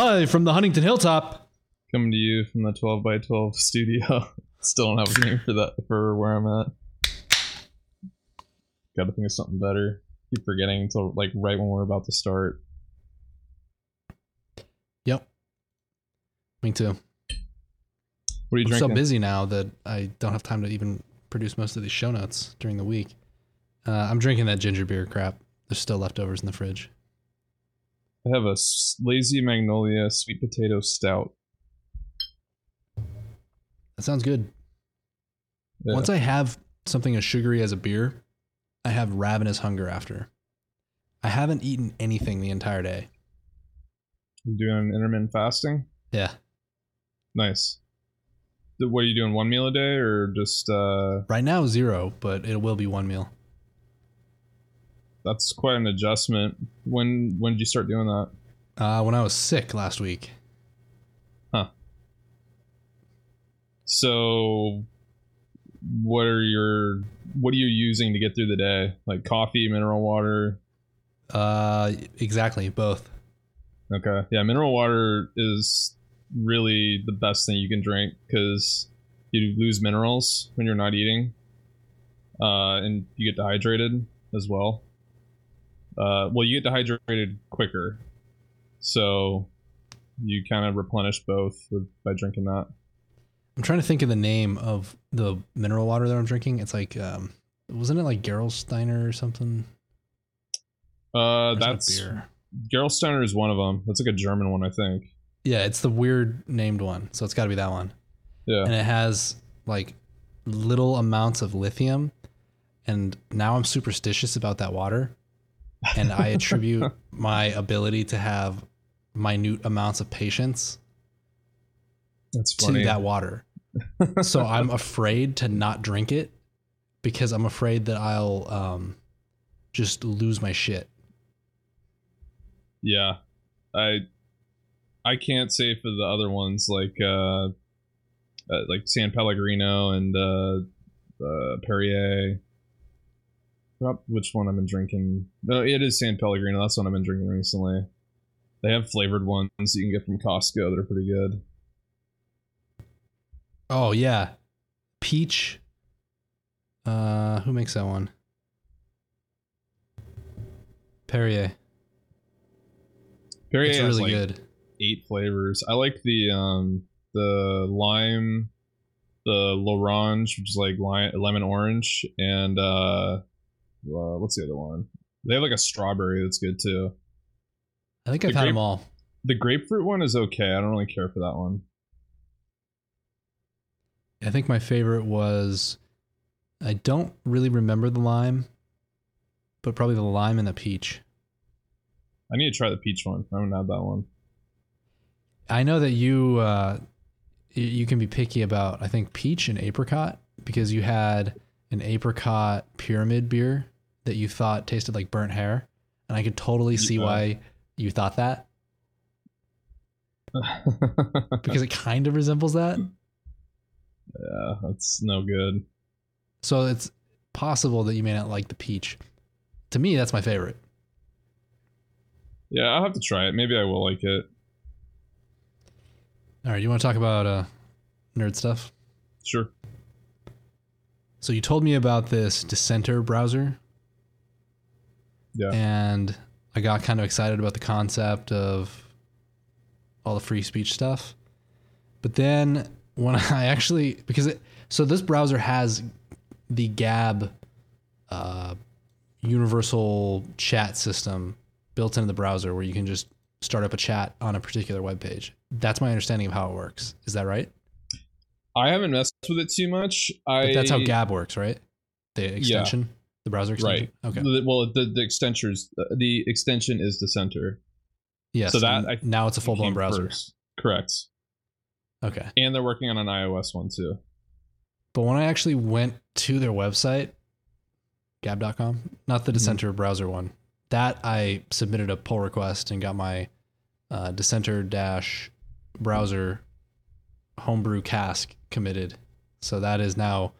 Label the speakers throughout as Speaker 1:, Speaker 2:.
Speaker 1: Live from the Huntington Hilltop.
Speaker 2: Coming to you from the 12 by 12 studio. Still don't have a name for that for where I'm at. Got to think of something better. Keep forgetting until like right when we're about to start.
Speaker 1: Yep. Me too.
Speaker 2: What are you drinking?
Speaker 1: I'm so busy now that I don't have time to even produce most of these show notes during the week. Uh, I'm drinking that ginger beer crap. There's still leftovers in the fridge.
Speaker 2: I have a lazy magnolia sweet potato stout.
Speaker 1: That sounds good.
Speaker 2: Yeah.
Speaker 1: Once I have something as sugary as a beer, I have ravenous hunger after. I haven't eaten anything the entire day.
Speaker 2: You doing intermittent fasting?
Speaker 1: Yeah.
Speaker 2: Nice. What are you doing? One meal a day or just uh
Speaker 1: Right now, zero, but it will be one meal.
Speaker 2: That's quite an adjustment. When when did you start doing that?
Speaker 1: Uh, when I was sick last week. Huh.
Speaker 2: So what are your what are you using to get through the day? Like coffee, mineral water?
Speaker 1: Uh, exactly, both.
Speaker 2: Okay. Yeah, mineral water is really the best thing you can drink cuz you lose minerals when you're not eating. Uh, and you get dehydrated as well. Uh, well, you get dehydrated quicker. So you kind of replenish both with, by drinking that.
Speaker 1: I'm trying to think of the name of the mineral water that I'm drinking. It's like, um, wasn't it like Gerolsteiner or something?
Speaker 2: Uh,
Speaker 1: Or
Speaker 2: that's. Gerolsteiner is one of them. That's like a German one, I think.
Speaker 1: Yeah, it's the weird named one, so it's got to be that one.
Speaker 2: Yeah.
Speaker 1: And it has like little amounts of lithium, and now I'm superstitious about that water, and I attribute my ability to have minute amounts of patience
Speaker 2: That's
Speaker 1: to that water. so I'm afraid to not drink it because I'm afraid that I'll um, just lose my shit.
Speaker 2: yeah. I I can't say for the other ones like uh, uh like San Pellegrino and uh, uh Perrier. Which one I've been drinking. No, it is San Pellegrino. That's what I've been drinking recently. They have flavored ones you can get from Costco that are pretty good.
Speaker 1: Oh yeah, peach. Uh, who makes that one? Perrier.
Speaker 2: Perrier
Speaker 1: it's
Speaker 2: has
Speaker 1: really
Speaker 2: like
Speaker 1: good.
Speaker 2: eight flavors. I like the um the lime, the l'orange, which is like lime, lemon orange, and uh, uh, what's the other one? They have like a strawberry that's good too.
Speaker 1: I think
Speaker 2: the
Speaker 1: I've had
Speaker 2: grape-
Speaker 1: them all.
Speaker 2: The grapefruit one is okay. I don't really care for that one.
Speaker 1: I think my favorite was. I don't really remember the lime, but probably the lime and the peach.
Speaker 2: I need to try the peach one. I haven't had that one.
Speaker 1: I know that you uh, you can be picky about I think peach and apricot because you had an apricot pyramid beer that you thought tasted like burnt hair, and I could totally see
Speaker 2: Yeah.
Speaker 1: why you thought that because it kind of resembles that.
Speaker 2: yeah, that's no good.
Speaker 1: So it's possible that you may not like the peach. To me, that's my favorite.
Speaker 2: Yeah, I'll have to try it. Maybe I will like it.
Speaker 1: All right, you want to talk about uh, nerd stuff?
Speaker 2: Sure.
Speaker 1: So you told me about this Dissenter browser,
Speaker 2: Yeah.
Speaker 1: and I got kind of excited about the concept of all the free speech stuff. But then when I actually because it so this browser has the Gab uh, universal chat system built into the browser where you can just start up a chat on a particular web page. That's my understanding of how it works. Is that right?
Speaker 2: I haven't messed with it too much. I
Speaker 1: But that's how Gab works, right? The extension, the browser extension.
Speaker 2: Right.
Speaker 1: Okay.
Speaker 2: The- well, the the extensions, the extension is Dissenter.
Speaker 1: Yes.
Speaker 2: so that, I
Speaker 1: now it's a full blown browser.
Speaker 2: first. Correct.
Speaker 1: Okay.
Speaker 2: And they're working on an iOS one too.
Speaker 1: But when I actually went to their website, gab.com, not the. Dissenter browser one, that I submitted a pull request and got my uh, Dissenter dash browser homebrew cask committed. So that is now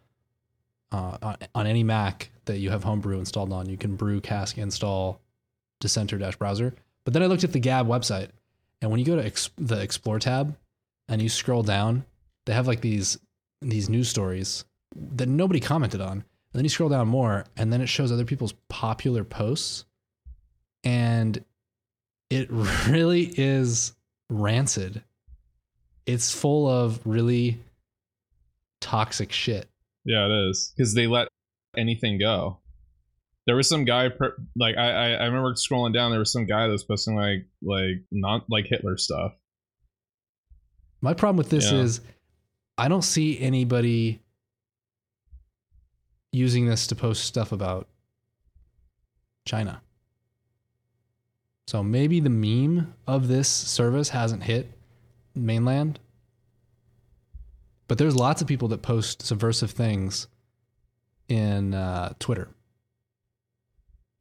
Speaker 1: uh, on, on any Mac that you have homebrew installed on, you can brew cask install Dissenter browser. But then I looked at the Gab website And when you go to ex- the explore tab and you scroll down, they have like these these news stories that nobody commented on. And then you scroll down more, and then it shows other people's popular posts, and it really is rancid. It's full of really toxic shit.
Speaker 2: Yeah, it is because they let anything go. There was some guy, like I, I, I remember scrolling down. There was some guy that was posting like, like not like Hitler stuff.
Speaker 1: My problem with this
Speaker 2: Yeah.
Speaker 1: is I don't see anybody using this to post stuff about China. So maybe the meme of this service hasn't hit mainland. But there's lots of people that post subversive things in uh, Twitter.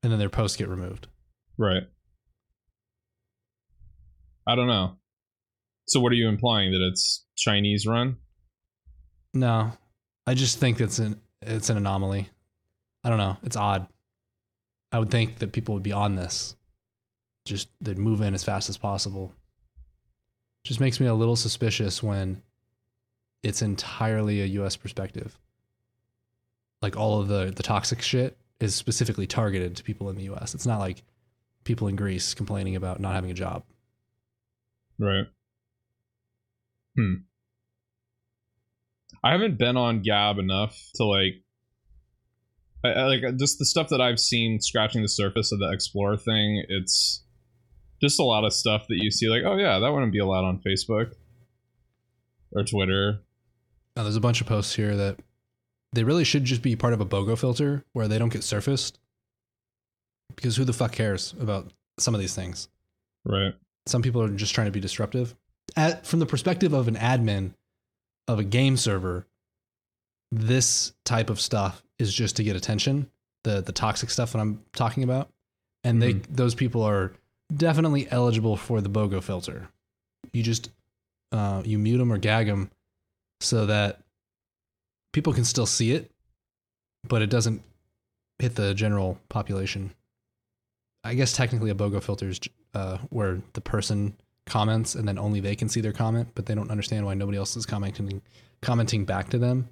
Speaker 1: And then their posts get removed.
Speaker 2: Right. I don't know. So what are you implying that it's Chinese run?
Speaker 1: No, I just think it's an it's an anomaly. I don't know. It's odd. I would think that people would be on this. Just they'd move in as fast as possible. Just makes me a little suspicious when it's entirely a US perspective. Like all of the the toxic shit is specifically targeted to people in the US. It's not like people in Greece complaining about not having a job.
Speaker 2: Right. Hmm. I haven't been on Gab enough to like, I, I, like just the stuff that I've seen scratching the surface of the Explorer thing. It's just a lot of stuff that you see, like, oh yeah, that wouldn't be allowed on Facebook or Twitter.
Speaker 1: Now, there's a bunch of posts here that they really should just be part of a bozo filter where they don't get surfaced. Because who the fuck cares about some of these things?
Speaker 2: Right.
Speaker 1: Some people are just trying to be disruptive. At, from the perspective of an admin of a game server, this type of stuff is just to get attention. The the toxic stuff that I'm talking about, and they those people are definitely eligible for the bozo filter. You just uh, you mute them or gag them so that people can still see it, but it doesn't hit the general population. I guess technically a bozo filter is uh, where the person comments and then only they can see their comment, but they don't understand why nobody else is commenting commenting back to them.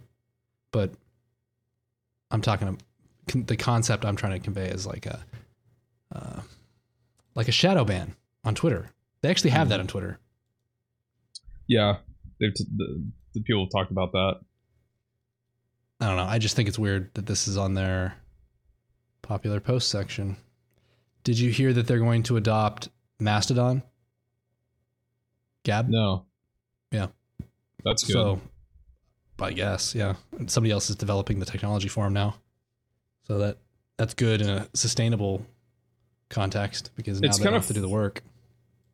Speaker 1: But I'm talking the concept I'm trying to convey is like a uh, like a shadow ban on Twitter. They actually have that on Twitter.
Speaker 2: Yeah. They've t- the, the people have talked about that.
Speaker 1: I don't know. I just think it's weird that this is on their popular post section. Did you hear that they're going to adopt Mastodon? Gab?
Speaker 2: No.
Speaker 1: Yeah.
Speaker 2: That's good.
Speaker 1: So, I guess, yeah. And somebody else is developing the technology for them now. So that that's good in a sustainable context because now
Speaker 2: It's
Speaker 1: they
Speaker 2: kind
Speaker 1: don't
Speaker 2: of
Speaker 1: have to do the work.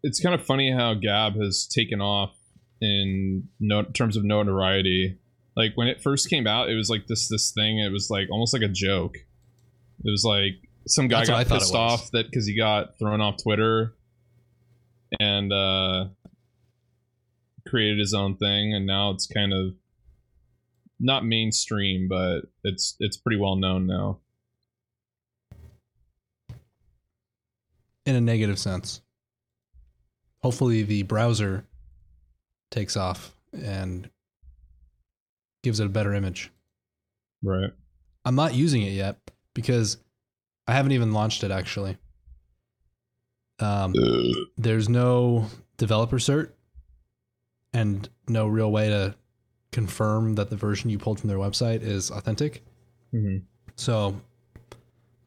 Speaker 2: it's kind of funny how Gab has taken off in no, terms of notoriety. Like when it first came out, it was like this this thing. It was like almost like a joke. It was like some guy
Speaker 1: That's
Speaker 2: got pissed off that because he got thrown off Twitter and uh, created his own thing, and now it's kind of not mainstream, but it's it's pretty well known now.
Speaker 1: in a negative sense. Hopefully, the browser takes off and gives it a better image.
Speaker 2: Right.
Speaker 1: I'm not using it yet because I haven't even launched it actually. Um, there's no developer cert and no real way to confirm that the version you pulled from their website is authentic.
Speaker 2: hmm
Speaker 1: So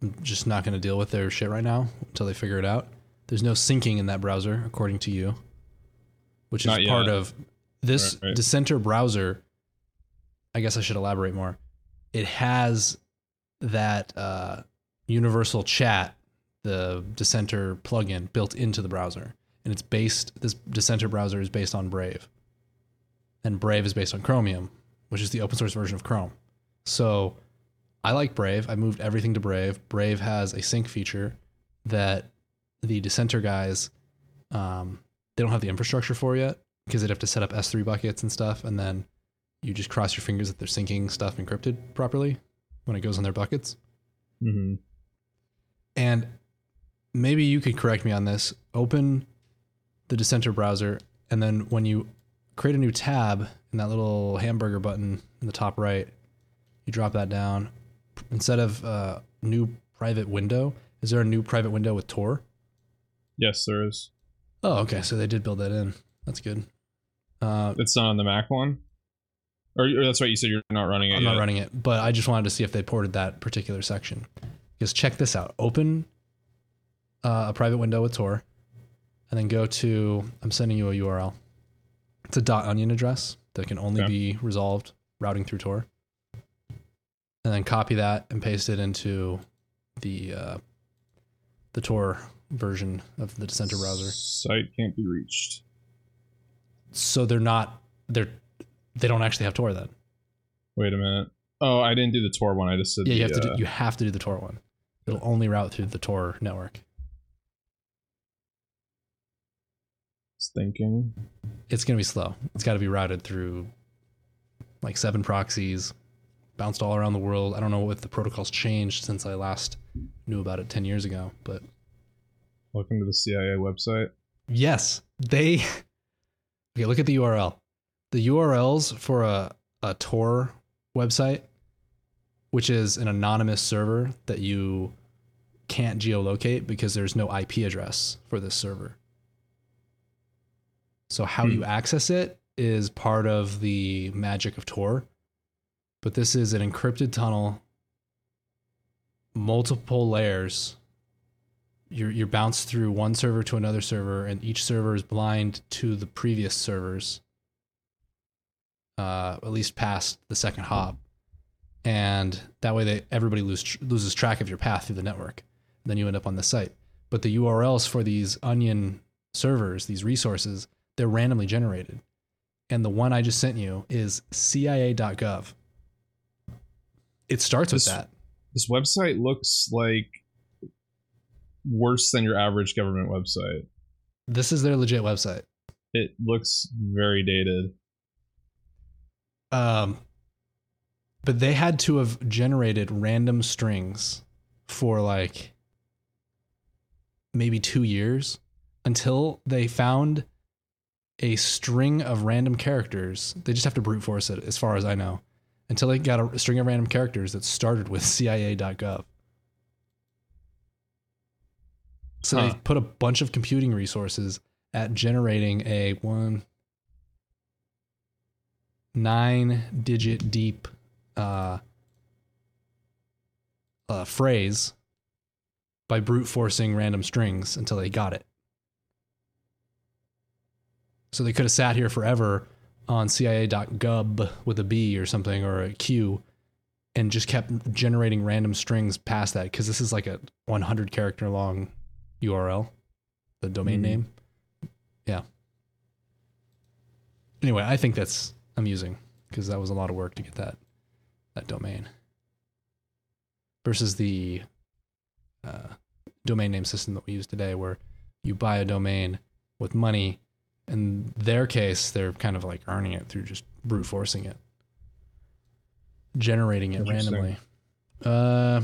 Speaker 1: I'm just not going to deal with their shit right now until they figure it out. There's no syncing in that browser, according to you, which is
Speaker 2: Not yet.
Speaker 1: part of this
Speaker 2: Right, right.
Speaker 1: Dissenter browser. I guess I should elaborate more. It has that uh, universal chat, the Dissenter plugin built into the browser, and it's based. This Dissenter browser is based on Brave, and Brave is based on Chromium, which is the open source version of Chrome. So I like Brave. I moved everything to Brave. Brave has a sync feature that the Dissenter guys um, they don't have the infrastructure for yet because they'd have to set up S3 buckets and stuff, and then you just cross your fingers that they're syncing stuff encrypted properly when it goes on their buckets.
Speaker 2: hmm
Speaker 1: And maybe you could correct me on this. Open the Dissenter browser, and then when you create a new tab in that little hamburger button in the top right, you drop that down. Instead of uh, new private window, is there a new private window with Tor?
Speaker 2: Yes, there is.
Speaker 1: Oh, okay. So they did build that in. That's good. Uh,
Speaker 2: It's not on the Mac one. Or, or that's right. You said you're not running it.
Speaker 1: I'm
Speaker 2: yet.
Speaker 1: not running it, but I just wanted to see if they ported that particular section. Because check this out: open uh, a private window with Tor, and then go to. I'm sending you a URL. It's a dot .onion address that can only
Speaker 2: Okay.
Speaker 1: be resolved routing through Tor, and then copy that and paste it into the uh, the Tor version of the Dissenter browser.
Speaker 2: Site can't be reached.
Speaker 1: So they're not they're they don't actually have Tor then.
Speaker 2: Wait a minute. Oh, I didn't do the Tor one. I just did.
Speaker 1: Yeah, you
Speaker 2: the,
Speaker 1: have to
Speaker 2: uh,
Speaker 1: do, you have to do the Tor one. It'll only route through the Tor network.
Speaker 2: thinking.
Speaker 1: It's gonna be slow. It's got to be routed through like seven proxies, bounced all around the world. I don't know if the protocol's changed since I last knew about it ten years ago, but
Speaker 2: Welcome to the CIA website.
Speaker 1: yes, they. Okay, look at the URL. The URLs for a a Tor website, which is an anonymous server that you can't geolocate because there's no IP address for this server. So how
Speaker 2: Hmm.
Speaker 1: you access it is part of the magic of Tor. But this is an encrypted tunnel, multiple layers. You're you're bounced through one server to another server, and each server is blind to the previous servers. Uh, at least past the second hop, and that way they everybody lose, loses track of your path through the network. And then you end up on the site. But the URLs for these Onion servers, these resources, they're randomly generated. And the one I just sent you is CIA.gov. It starts with that.
Speaker 2: This website looks like worse than your average government website.
Speaker 1: This is their legit website.
Speaker 2: It looks very dated.
Speaker 1: Um, but they had to have generated random strings for like maybe two years until they found a string of random characters. They just have to brute force it, as far as I know, until they got a string of random characters that started with CIA.gov. So
Speaker 2: Huh.
Speaker 1: they put a bunch of computing resources at generating a one nine digit deep uh, uh, phrase by brute forcing random strings until they got it. So they could have sat here forever on CIA.gub with a B or something or a Q and just kept generating random strings past that because this is like a 100 character long URL, the domain
Speaker 2: Mhm.
Speaker 1: name. Yeah. Anyway, I think that's amusing because that was a lot of work to get that that domain versus the uh, domain name system that we use today, where you buy a domain with money. In their case, they're kind of like earning it through just brute forcing it, generating it randomly. Uh,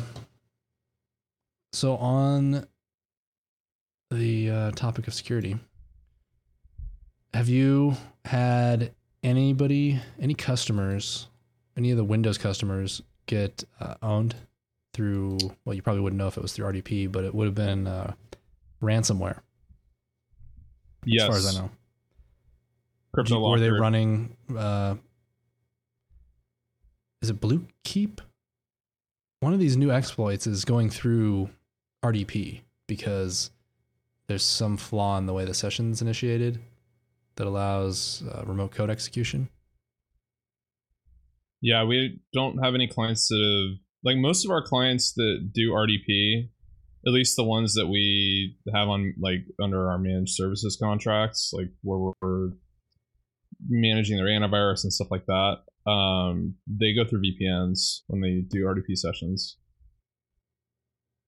Speaker 1: so on the uh, topic of security, have you had anybody, any customers, any of the Windows customers get uh, owned through? Well, you probably wouldn't know if it was through RDP, but it would have been uh, ransomware,
Speaker 2: Yes.
Speaker 1: as far as I know.
Speaker 2: Crypto
Speaker 1: Were they running? Uh, is it Blue Keep? One of these new exploits is going through RDP because there's some flaw in the way the session's initiated that allows uh, remote code execution.
Speaker 2: Yeah, we don't have any clients that have like most of our clients that do RDP, at least the ones that we have on like under our managed services contracts, like where we're managing their antivirus and stuff like that. Um, they go through VPNs when they do RDP sessions.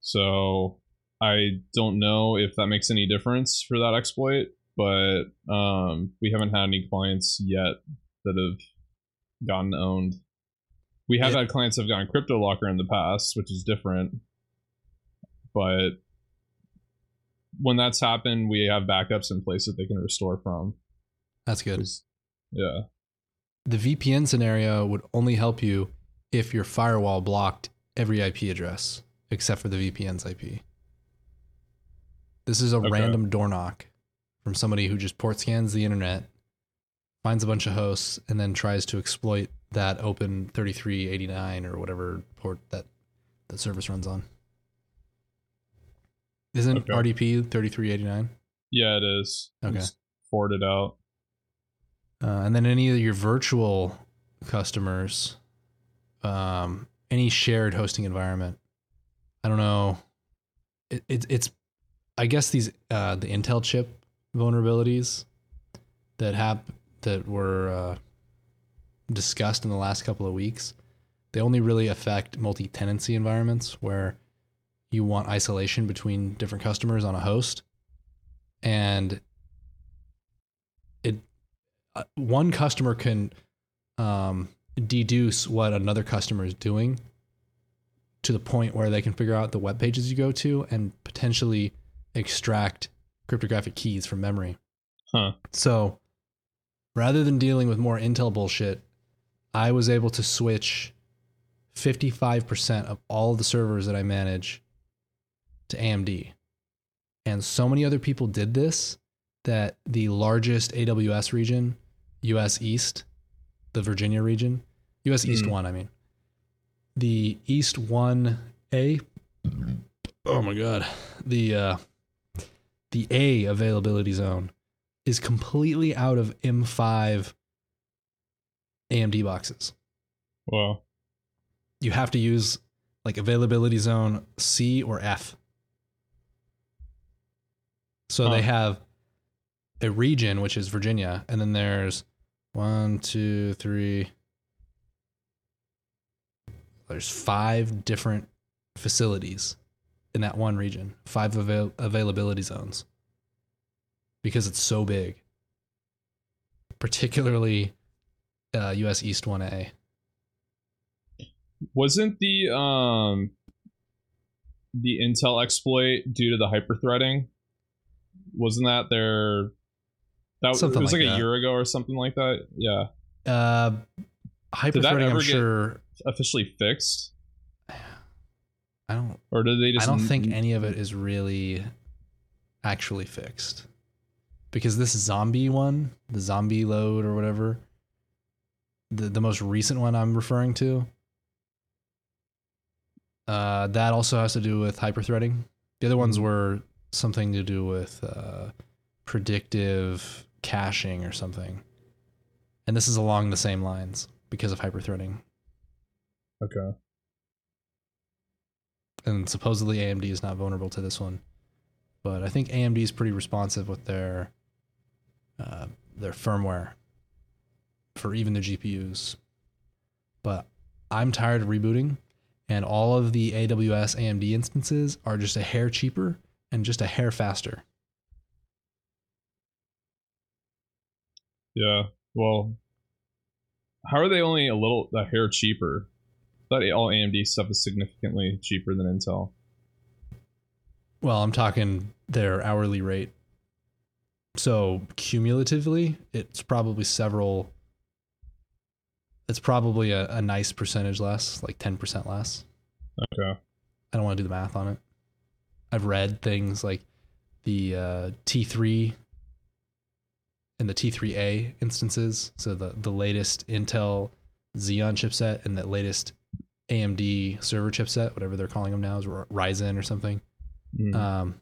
Speaker 2: So I don't know if that makes any difference for that exploit, but um, we haven't had any clients yet that have gotten owned. We have
Speaker 1: Yeah.
Speaker 2: had clients have gotten crypto locker in the past, which is different. But when that's happened, we have backups in place that they can restore from.
Speaker 1: That's good.
Speaker 2: Yeah.
Speaker 1: The VPN scenario would only help you if your firewall blocked every IP address except for the VPN's IP. This is a
Speaker 2: Okay.
Speaker 1: random door knock from somebody who just port scans the internet, finds a bunch of hosts, and then tries to exploit that open 3389 or whatever port that that service runs on. Isn't
Speaker 2: Okay.
Speaker 1: RDP 3389?
Speaker 2: Yeah, it is.
Speaker 1: Okay.
Speaker 2: Just forward it out.
Speaker 1: Uh, and then any of your virtual customers, um, any shared hosting environment. I don't know. It, it, it's, I guess these uh, the Intel chip vulnerabilities that hap that were uh, discussed in the last couple of weeks. They only really affect multi-tenancy environments where you want isolation between different customers on a host, and it uh, one customer can um, deduce what another customer is doing to the point where they can figure out the web pages you go to and potentially extract cryptographic keys from memory.
Speaker 2: Huh.
Speaker 1: So rather than dealing with more Intel bullshit, I was able to switch 55% of all the servers that I manage to AMD. And so many other people did this that the largest AWS region, US East, the Virginia region, US East
Speaker 2: Hmm.
Speaker 1: 1, I mean, the East 1A, oh my God, the, uh, the A availability zone is completely out of M5 AMD boxes.
Speaker 2: Well,
Speaker 1: You have to use like availability zone C or F. So
Speaker 2: Huh.
Speaker 1: they have a region, which is Virginia, and then there's one, two, three. There's five different facilities in that one region, five avail- availability zones because it's so big, particularly uh, US East 1A.
Speaker 2: wasn't the um the Intel exploit due to the hyperthreading? Wasn't that their that
Speaker 1: Something
Speaker 2: was
Speaker 1: like
Speaker 2: like,
Speaker 1: that.
Speaker 2: a year ago or something like that? Yeah.
Speaker 1: Uh, hyperthreading,
Speaker 2: ever
Speaker 1: I'm
Speaker 2: get-
Speaker 1: sure.
Speaker 2: Officially fixed?
Speaker 1: I don't.
Speaker 2: Or did they just
Speaker 1: I don't think any of it is really actually fixed because this zombie one, the zombie load or whatever, the the most recent one I'm referring to, uh, that also has to do with hyperthreading. The other ones
Speaker 2: Mhm.
Speaker 1: were something to do with uh, predictive caching or something, and this is along the same lines because of hyperthreading.
Speaker 2: Okay.
Speaker 1: and supposedly AMD is not vulnerable to this one. But I think AMD is pretty responsive with their uh, their firmware for even the GPUs. But I'm tired of rebooting, and all of the AWS AMD instances are just a hair cheaper and just a hair faster.
Speaker 2: Yeah. Well, how are they only a little a hair cheaper? I thought all AMD stuff is significantly cheaper than Intel.
Speaker 1: Well, I'm talking their hourly rate. So cumulatively, it's probably several. It's probably a, a nice percentage less, like 10% less.
Speaker 2: Okay.
Speaker 1: I don't want to do the math on it. I've read things like the uh, T3 and the T3A instances. So the, the latest Intel Xeon chipset and the latest AMD server chipset, whatever they're calling them now, is Ry- Ryzen or something.
Speaker 2: Mm.
Speaker 1: Um,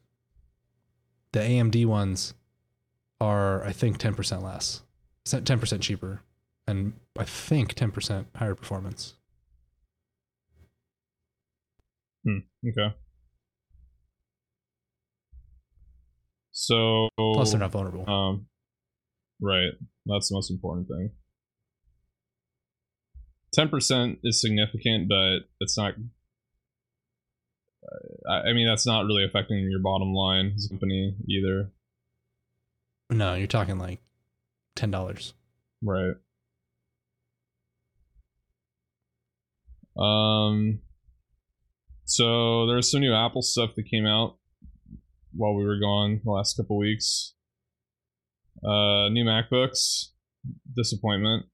Speaker 1: the AMD ones are, I think, 10% less, 10% cheaper, and I think 10% higher performance.
Speaker 2: okay. So
Speaker 1: Plus, they're not vulnerable.
Speaker 2: Um, right. That's the most important thing. Ten percent is significant, but it's not. I I mean, that's not really affecting your bottom line as a company either,
Speaker 1: no, you're talking like $10.
Speaker 2: right? Um. So there's some new Apple stuff that came out while we were gone the last couple weeks. Uh, new MacBooks, disappointment.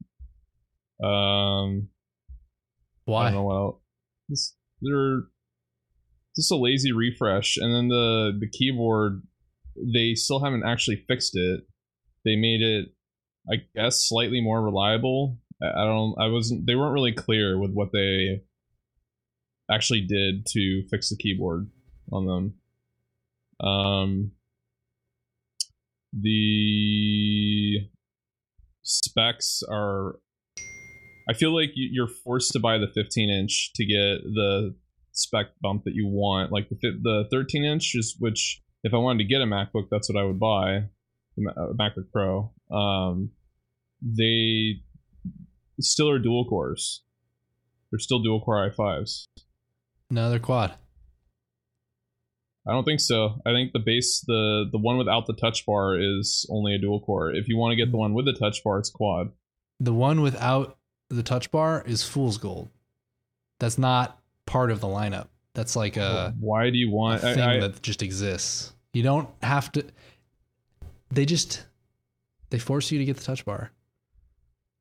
Speaker 2: Um, I
Speaker 1: Why?
Speaker 2: don't know what else. This, they're just a lazy refresh, and then the the keyboard, they still haven't actually fixed it. They made it, I guess, slightly more reliable. I, don't. I wasn't. They weren't really clear with what they actually did to fix the keyboard on them. Um, the specs are I feel like you- you're forced to buy the 15 inch to get the spec bump that you want. Like the the 13 inch is which if I wanted to get a MacBook, that's what I would buy, a MacBook Pro. Um, they still are dual cores. They're still dual core i5s.
Speaker 1: No, they're quad.
Speaker 2: I don't think so. I think the base, the the one without the touch bar, is only a dual core. If you want to get the one with the touch bar, it's quad.
Speaker 1: The one without the touch bar is fool's gold. That's not part of the lineup. That's like a,
Speaker 2: Why do you
Speaker 1: a
Speaker 2: want? I-
Speaker 1: thing
Speaker 2: I-
Speaker 1: that just exists. You don't have to. They just they force you to get the touch bar.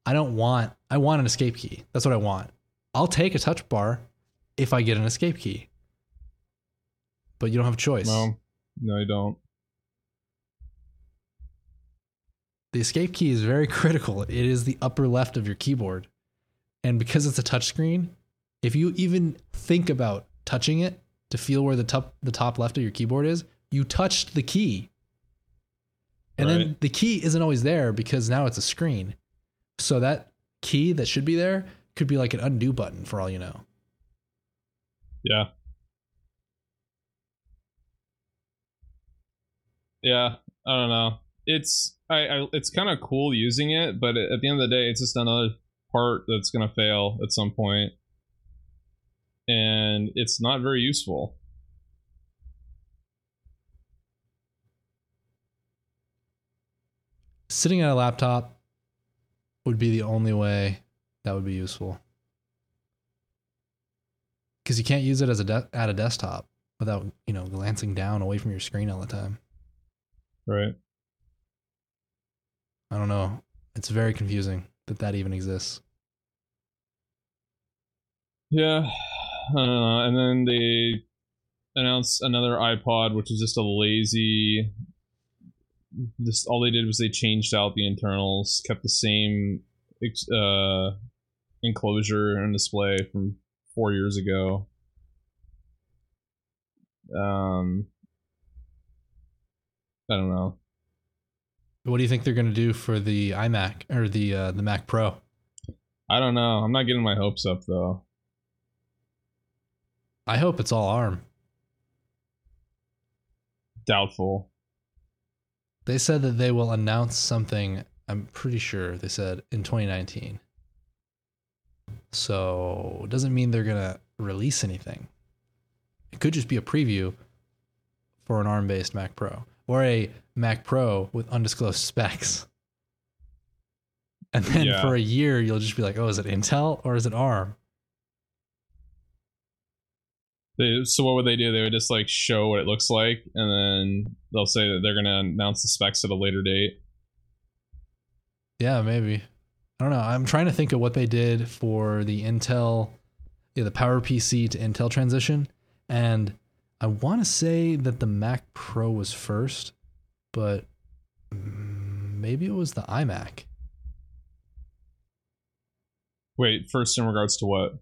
Speaker 1: I don't want. I want an escape key. That's what I want. I'll take a touch bar if I get an escape key. But you don't have a choice.
Speaker 2: no, no, you don't.
Speaker 1: the escape key is very critical. It is the upper left of your keyboard. And because it's a touchscreen, if you even think about touching it to feel where the top the top left of your keyboard is, you touched the key. And then the key isn't always there because now it's a screen. So that key that should be there could be like an undo button for all you know.
Speaker 2: Yeah. Yeah, I don't know. It's I, I it's kind of cool using it, but at the end of the day, it's just another part that's gonna fail at some point, and it's not very useful.
Speaker 1: Sitting at a laptop would be the only way that would be useful. Because you can't use it as a de- at a desktop without you know glancing down away from your screen all the time.
Speaker 2: Right.
Speaker 1: I don't know. It's very confusing that that even exists.
Speaker 2: Yeah, I. And then they announced another iPod, which is just a lazy. Just all they did was they changed out the internals, kept the same uh, enclosure and display from four years ago. Um, I don't know.
Speaker 1: What do you think they're going to do for the iMac or the uh, the Mac Pro?
Speaker 2: I don't know. I'm not getting my hopes up though.
Speaker 1: I hope it's all ARM.
Speaker 2: Doubtful.
Speaker 1: They said that they will announce something. I'm pretty sure they said in 2019. So it doesn't mean they're gonna release anything. It could just be a preview for an ARM-based Mac Pro or a Mac Pro with undisclosed specs. And then
Speaker 2: Yeah.
Speaker 1: for a year, you'll just be like, "Oh, is it Intel or is it ARM?"
Speaker 2: They, so what would they do? They would just like show what it looks like, and then they'll say that they're going to announce the specs at a later date.
Speaker 1: Yeah, maybe. I don't know. I'm trying to think of what they did for the Intel, yeah, the Power PC to Intel transition, and I want to say that the Mac Pro was first, but maybe it was the iMac.
Speaker 2: Wait, first in regards to what?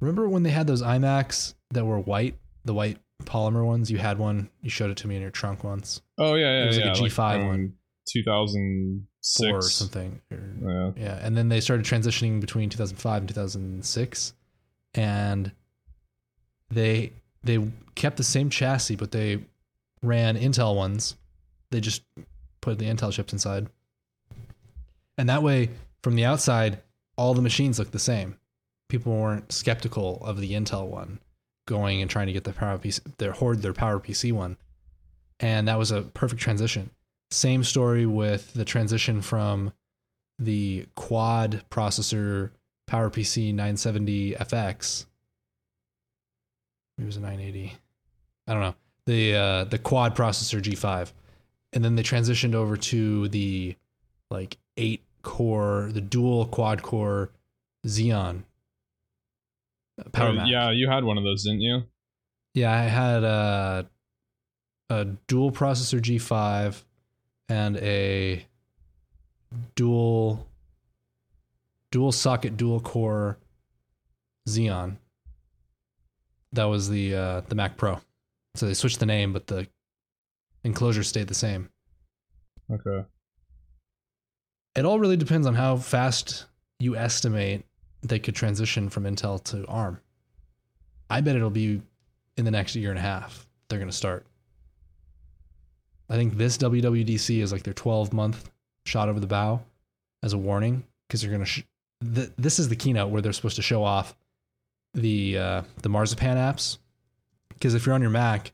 Speaker 1: Remember when they had those iMacs that were white, the white polymer ones? You had one. You showed it to me in your trunk once,
Speaker 2: Oh yeah, yeah,
Speaker 1: It was like
Speaker 2: yeah.
Speaker 1: a G5 one.
Speaker 2: two thousand six
Speaker 1: or something. or-
Speaker 2: Yeah,
Speaker 1: Yeah, and then they started transitioning between 2005 and 2006, and they they kept the same chassis, but they ran Intel ones. They just put the Intel chips inside, and that way, from the outside, all the machines looked the same. People weren't skeptical of the Intel one, going and trying to get the power PC, their hoard their Power PC one, and that was a perfect transition. Same story with the transition from the quad processor PowerPC 970 FX. It was a 980. I don't know. the uh, the quad processor G5, and then they transitioned over to the like eight core, the dual quad core Xeon Power
Speaker 2: Oh,
Speaker 1: Mac.
Speaker 2: yeah, you had one of those, didn't you?
Speaker 1: Yeah, I had a, a dual processor G5 and a dual dual socket dual core Xeon. That was the uh, the Mac Pro. So they switched the name, but the enclosure stayed the same.
Speaker 2: Okay.
Speaker 1: It all really depends on how fast you estimate they could transition from Intel to ARM. I bet it'll be in the next year and a half. They're going to start. I think this WWDC is like their 12 month shot over the bow as a warning because they're going to. Sh- th- this is the keynote where they're supposed to show off the uh, the Marzipan apps. Because if you're on your Mac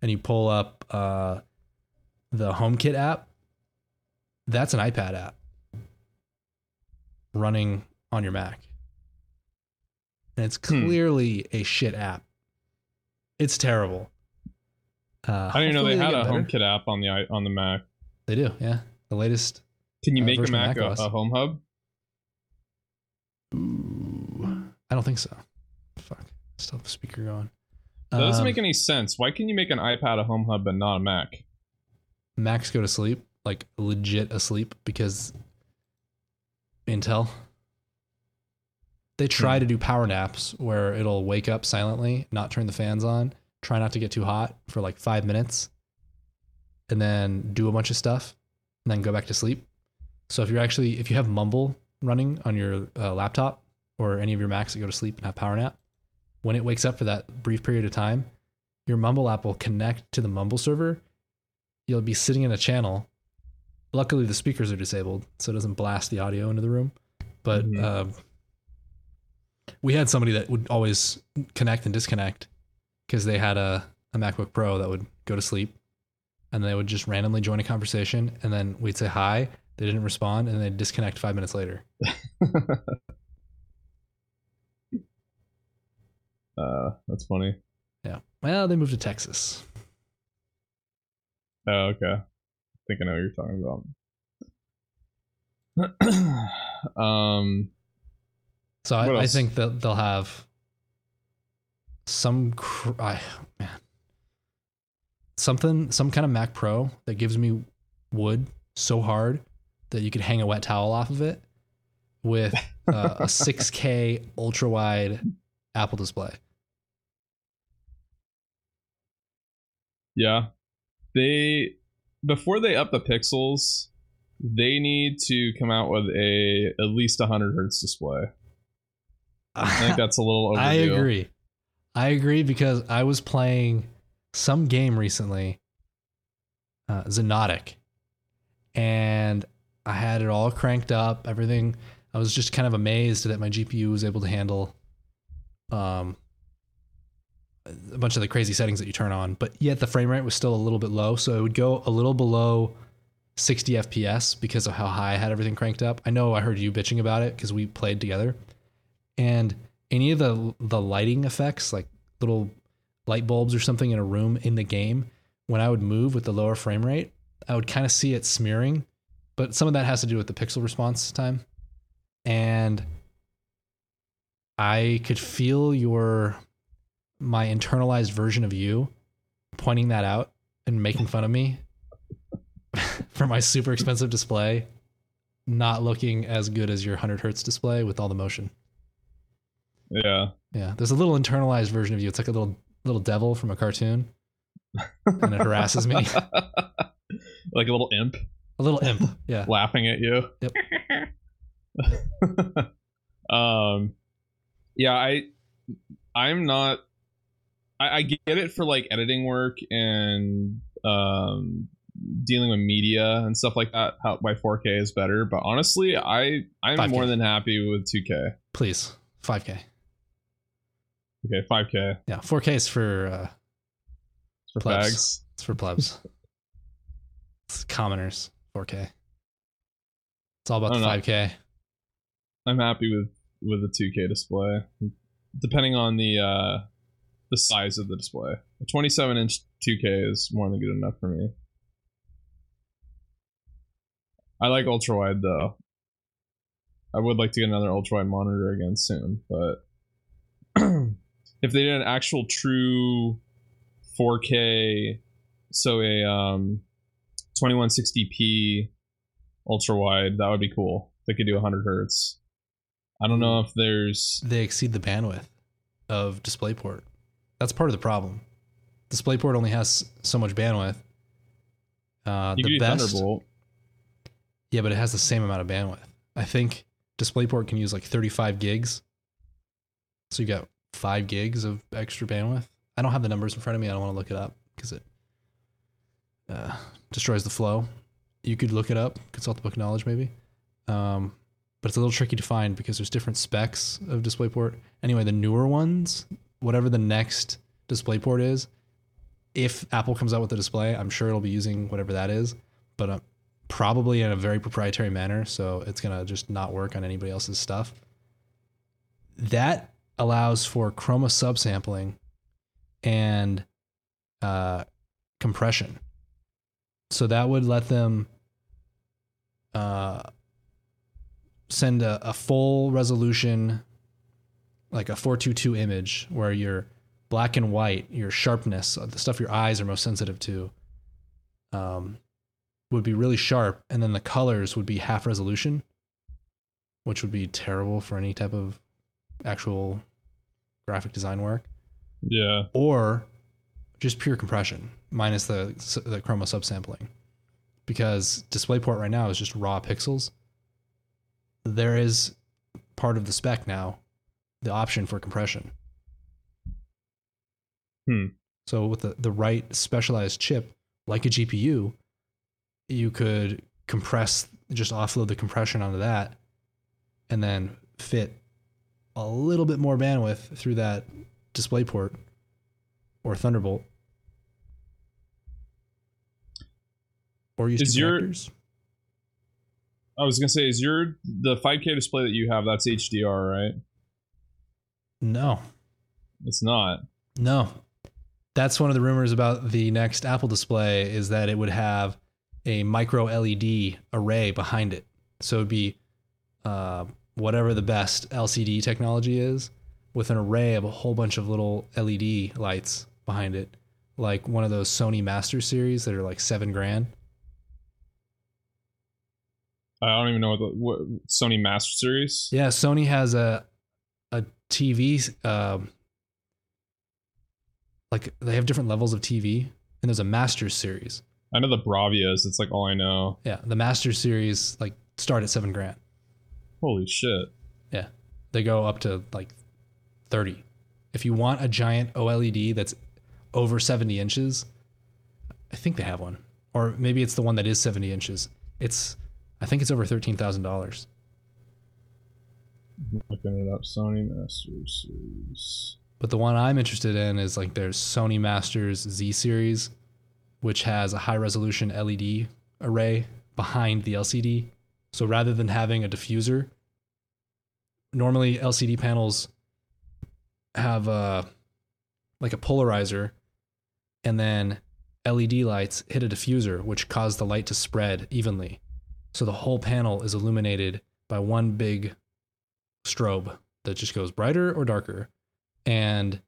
Speaker 1: and you pull up uh, the HomeKit app, that's an iPad app running on your Mac. And it's
Speaker 2: Hmm.
Speaker 1: clearly a shit app. It's terrible. Uh,
Speaker 2: I didn't know they
Speaker 1: hopefully
Speaker 2: had a
Speaker 1: better.
Speaker 2: HomeKit app on the on the Mac.
Speaker 1: They do, yeah. The latest.
Speaker 2: Can you
Speaker 1: Uh,
Speaker 2: make a
Speaker 1: of
Speaker 2: Mac a, a home hub?
Speaker 1: Ooh, I don't think so. Fuck. Still have the speaker going.
Speaker 2: That doesn't
Speaker 1: Um,
Speaker 2: make any sense. Why can you make an iPad a home hub but not a Mac?
Speaker 1: Macs go to sleep, like legit asleep, because Intel. They try
Speaker 2: Hmm.
Speaker 1: to do power naps where it'll wake up silently, not turn the fans on, try not to get too hot for like five minutes, and then do a bunch of stuff, and then go back to sleep. So if you're actually if you have Mumble running on your uh, laptop or any of your Macs that go to sleep and have power nap, when it wakes up for that brief period of time, your Mumble app will connect to the Mumble server. You'll be sitting in a channel. Luckily, the speakers are disabled, so it doesn't blast the audio into the room. But
Speaker 2: Mhm.
Speaker 1: um, we had somebody that would always connect and disconnect because they had a, a MacBook Pro that would go to sleep and they would just randomly join a conversation and then we'd say hi. They didn't respond and they'd disconnect five minutes later.
Speaker 2: uh, that's funny.
Speaker 1: Yeah. Well, they moved to Texas.
Speaker 2: Oh, okay. I think I know what you're talking about. um,
Speaker 1: So I, I think that they'll have some cr- I, man, something some kind of Mac Pro that gives me wood so hard that you could hang a wet towel off of it with uh, a 6K ultra wide Apple display.
Speaker 2: yeah, they before they up the pixels, they need to come out with a at least 100 hertz display. I think that's a little overdue.
Speaker 1: I agree. I agree because I was playing some game recently, uh, Xonotic, and I had it all cranked up. Everything. I was just kind of amazed that my GPU was able to handle um, a bunch of the crazy settings that you turn on, but yet the frame rate was still a little bit low. So it would go a little below 60 FPS because of how high I had everything cranked up. I know I heard you bitching about it because we played together and any of the the lighting effects like little light bulbs or something in a room in the game when i would move with the lower frame rate i would kind of see it smearing but some of that has to do with the pixel response time. And i could feel your my internalized version of you pointing that out and making fun of me for my super expensive display not looking as good as your 100 hertz display with all the motion
Speaker 2: Yeah.
Speaker 1: yeah, there's a little internalized version of you. It's like a little little devil from a cartoon, and it harasses me.
Speaker 2: like a little imp
Speaker 1: A little imp. Yeah,
Speaker 2: laughing at you.
Speaker 1: Yep.
Speaker 2: um, yeah, I, I'm not. I, I get it for like editing work and um dealing with media and stuff like that. How why 4K is better, but honestly, I I'm
Speaker 1: 5K.
Speaker 2: more than happy with 2K.
Speaker 1: please, 5K.
Speaker 2: Okay, 5K
Speaker 1: Yeah, 4K is for uh,
Speaker 2: for
Speaker 1: Plebs.
Speaker 2: fags.
Speaker 1: it's for plebs. it's commoners. 4K. It's all about the
Speaker 2: know.
Speaker 1: 5K.
Speaker 2: I'm happy with with the 2K display. Depending on the uh the size of the display. A 27 inch 2K is more than good enough for me. I like ultra wide though. I would like to get another ultra wide monitor again soon, but if they did an actual true 4K, so a um, 2160p ultra wide, that would be cool. They could do 100 hertz. I don't know if there's.
Speaker 1: They exceed the bandwidth of DisplayPort. That's part of the problem. DisplayPort only has so much bandwidth. Uh, the best,
Speaker 2: Thunderbolt.
Speaker 1: yeah, but it has the same amount of bandwidth. I think DisplayPort can use like 35 gigs, so you got five gigs of extra bandwidth. I don't have the numbers in front of me. I don't want to look it up because it uh, destroys the flow. You could look it up, consult the book of knowledge maybe, um, but it's a little tricky to find because there's different specs of DisplayPort. Anyway, the newer ones, whatever the next DisplayPort is, if Apple comes out with the display, I'm sure it'll be using whatever that is, but uh, probably in a very proprietary manner. So it's gonna just not work on anybody else's stuff. That allows for chroma subsampling and uh, compression. So that would let them uh, send a, a full resolution, like a 422 image, where your black and white, your sharpness, uh, the stuff your eyes are most sensitive to, um, would be really sharp, and then the colors would be half resolution, which would be terrible for any type of actual graphic design work
Speaker 2: Yeah.
Speaker 1: or just pure compression minus the the chroma subsampling because DisplayPort right now is just raw pixels. There is part of the spec now the option for compression.
Speaker 2: Hmm.
Speaker 1: So with the, the right specialized chip like a GPU, you could compress just offload the compression onto that and then fit a little bit more bandwidth through that DisplayPort or Thunderbolt. Or use
Speaker 2: Is your-
Speaker 1: connectors.
Speaker 2: I was gonna say, is your the 5K display that you have? That's HDR, right?
Speaker 1: No,
Speaker 2: It's not.
Speaker 1: no. That's one of the rumors about the next Apple display is that it would have a micro LED array behind it. So it'd be uh, whatever the best LCD technology is with an array of a whole bunch of little LED lights behind it, like one of those Sony Master Series that are like seven grand.
Speaker 2: I don't even know what the what, Sony Master Series.
Speaker 1: Yeah, Sony has a a TV um like they have different levels of TV and there's a Master series.
Speaker 2: I know the Bravias. It's like all I know.
Speaker 1: Yeah, the Master series like start at 7 grand.
Speaker 2: Holy shit!
Speaker 1: Yeah. They go up to like 30. If you want a giant OLED that's over 70 inches, I think they have one. Or maybe it's the one that is 70 inches. It's I think it's over $13,000.
Speaker 2: Looking it up, Sony Master Series.
Speaker 1: But the one I'm interested in is like there's Sony Masters Z series, which has a high resolution LED array behind the LCD. So rather than having a diffuser, normally LCD panels have a like a polarizer and then LED lights hit a diffuser which cause the light to spread evenly. So the whole panel is illuminated by one big strobe that just goes brighter or darker and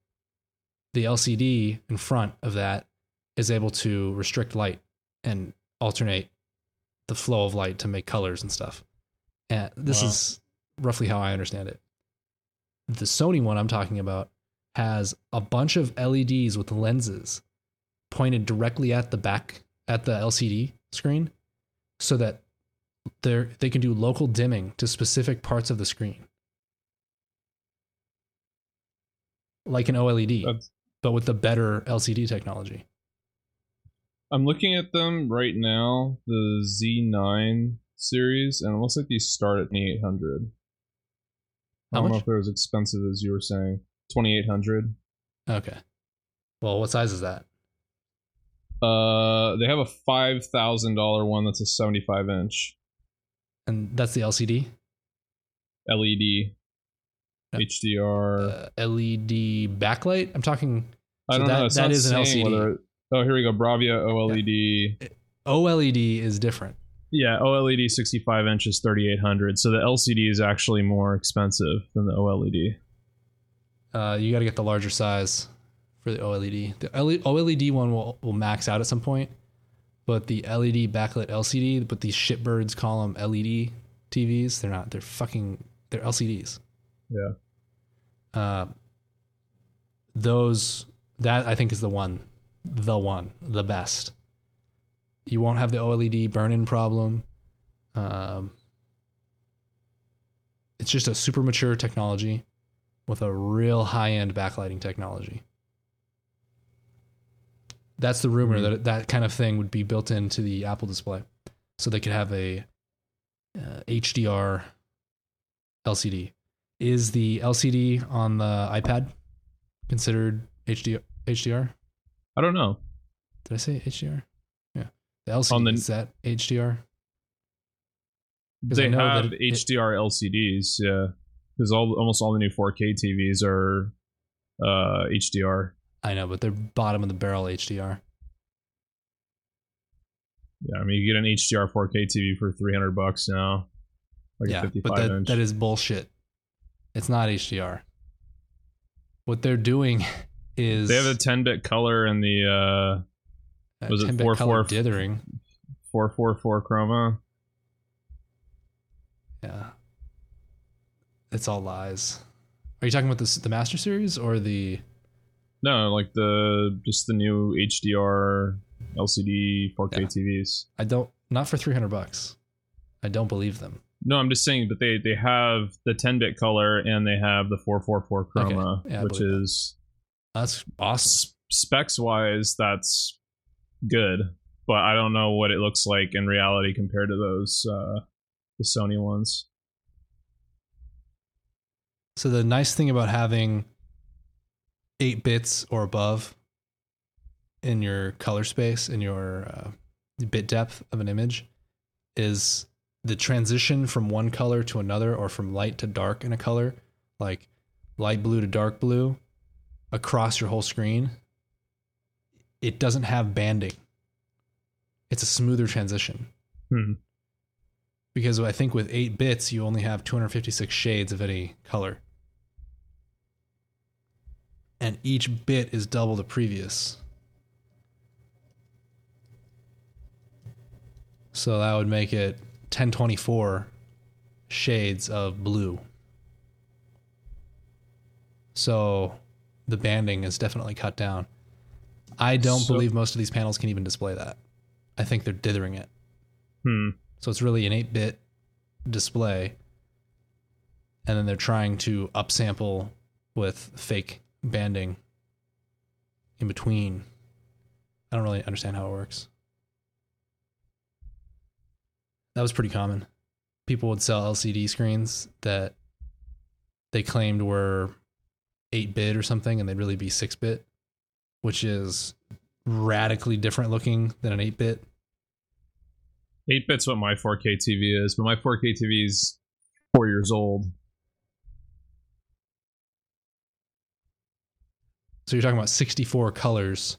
Speaker 1: the LCD in front of that is able to restrict light and alternate the flow of light to make colors and stuff. And this
Speaker 2: Wow.
Speaker 1: is roughly how I understand it. The Sony one I'm talking about has a bunch of LEDs with lenses pointed directly at the back at the LCD screen so that they they can do local dimming to specific parts of the screen. Like an OLED
Speaker 2: That's,
Speaker 1: but with the better LCD technology.
Speaker 2: I'm looking at them right now. The Z9 series, and it looks like these start at 2800. I
Speaker 1: How
Speaker 2: don't know
Speaker 1: much?
Speaker 2: if they're as expensive as you were saying. 2800.
Speaker 1: Okay. Well, what size is that?
Speaker 2: Uh, they have a five thousand dollar one that's a 75 inch
Speaker 1: And that's the LCD.
Speaker 2: LED.
Speaker 1: Yeah.
Speaker 2: HDR.
Speaker 1: uh, LED backlight. I'm talking
Speaker 2: I don't
Speaker 1: that-
Speaker 2: know. It's
Speaker 1: that is an LCD.
Speaker 2: whether- oh, here we go. Bravia OLED.
Speaker 1: OLED is different.
Speaker 2: Yeah, OLED 65 inches, 3800. So the LCD is actually more expensive than the OLED.
Speaker 1: Uh, you got to get the larger size for the OLED. The OLED one will, will max out at some point, but the LED backlit LCD, but these shitbirds call them LED TVs. They're not. They're fucking. They're LCDs.
Speaker 2: Yeah.
Speaker 1: Uh, those that I think is the one, the one, the best. You won't have the OLED burn-in problem. Um, it's just a super mature technology with a real high-end backlighting technology. That's the rumor
Speaker 2: Mhm.
Speaker 1: that that kind of thing would be built into the Apple display, so they could have a uh, HDR LCD. Is the LCD on the iPad considered HD, HDR?
Speaker 2: I don't know.
Speaker 1: Did I say HDR? Yeah. The LCD
Speaker 2: On the-
Speaker 1: is that HDR?
Speaker 2: They
Speaker 1: know that
Speaker 2: have
Speaker 1: it-
Speaker 2: HDR LCDs, yeah. Because all almost all the new 4K TVs are uh, HDR.
Speaker 1: I know, but they're bottom of the barrel HDR.
Speaker 2: Yeah, I mean you get an HDR 4K TV for 300 bucks now, like a
Speaker 1: yeah,
Speaker 2: 55
Speaker 1: but that,
Speaker 2: inch.
Speaker 1: that is bullshit. It's not HDR. What they're doing is
Speaker 2: they have a 10-bit color and the uh, was it
Speaker 1: 10-bit
Speaker 2: 4
Speaker 1: color
Speaker 2: 4
Speaker 1: dithering.
Speaker 2: 444 chroma.
Speaker 1: Yeah, it's all lies. Are you talking about this the Master Series or the?
Speaker 2: No, like the just the new HDR LCD 4K
Speaker 1: Yeah.
Speaker 2: TVs.
Speaker 1: I don't. Not for three hundred bucks. I don't believe them.
Speaker 2: No, I'm just saying but they they have the 10-bit color and they have the 444 chroma,
Speaker 1: Okay. Yeah,
Speaker 2: which is
Speaker 1: That's awesome.
Speaker 2: specs wise that's good, but I don't know what it looks like in reality compared to those uh the Sony ones.
Speaker 1: So the nice thing about having eight bits or above in your color space in your uh, bit depth of an image is the transition from one color to another or from light to dark in a color, like light blue to dark blue, across your whole screen. It doesn't have banding. It's a smoother transition
Speaker 2: Hmm.
Speaker 1: because I think with eight bits, you only have 256 shades of any color. And each bit is double the previous. So that would make it 1024 shades of blue. So the banding is definitely cut down. I don't
Speaker 2: So-
Speaker 1: believe most of these panels can even display that. I think they're dithering it.
Speaker 2: Hmm.
Speaker 1: So it's really an 8 bit display. And then they're trying to upsample with fake banding in between. I don't really understand how it works. That was pretty common. People would sell LCD screens that they claimed were 8 bit or something, and they'd really be 6 bit, which is radically different looking than an 8 bit.
Speaker 2: 8 bits what my 4K TV is, but my 4K TV is 4 years old.
Speaker 1: So you're talking about 64 colors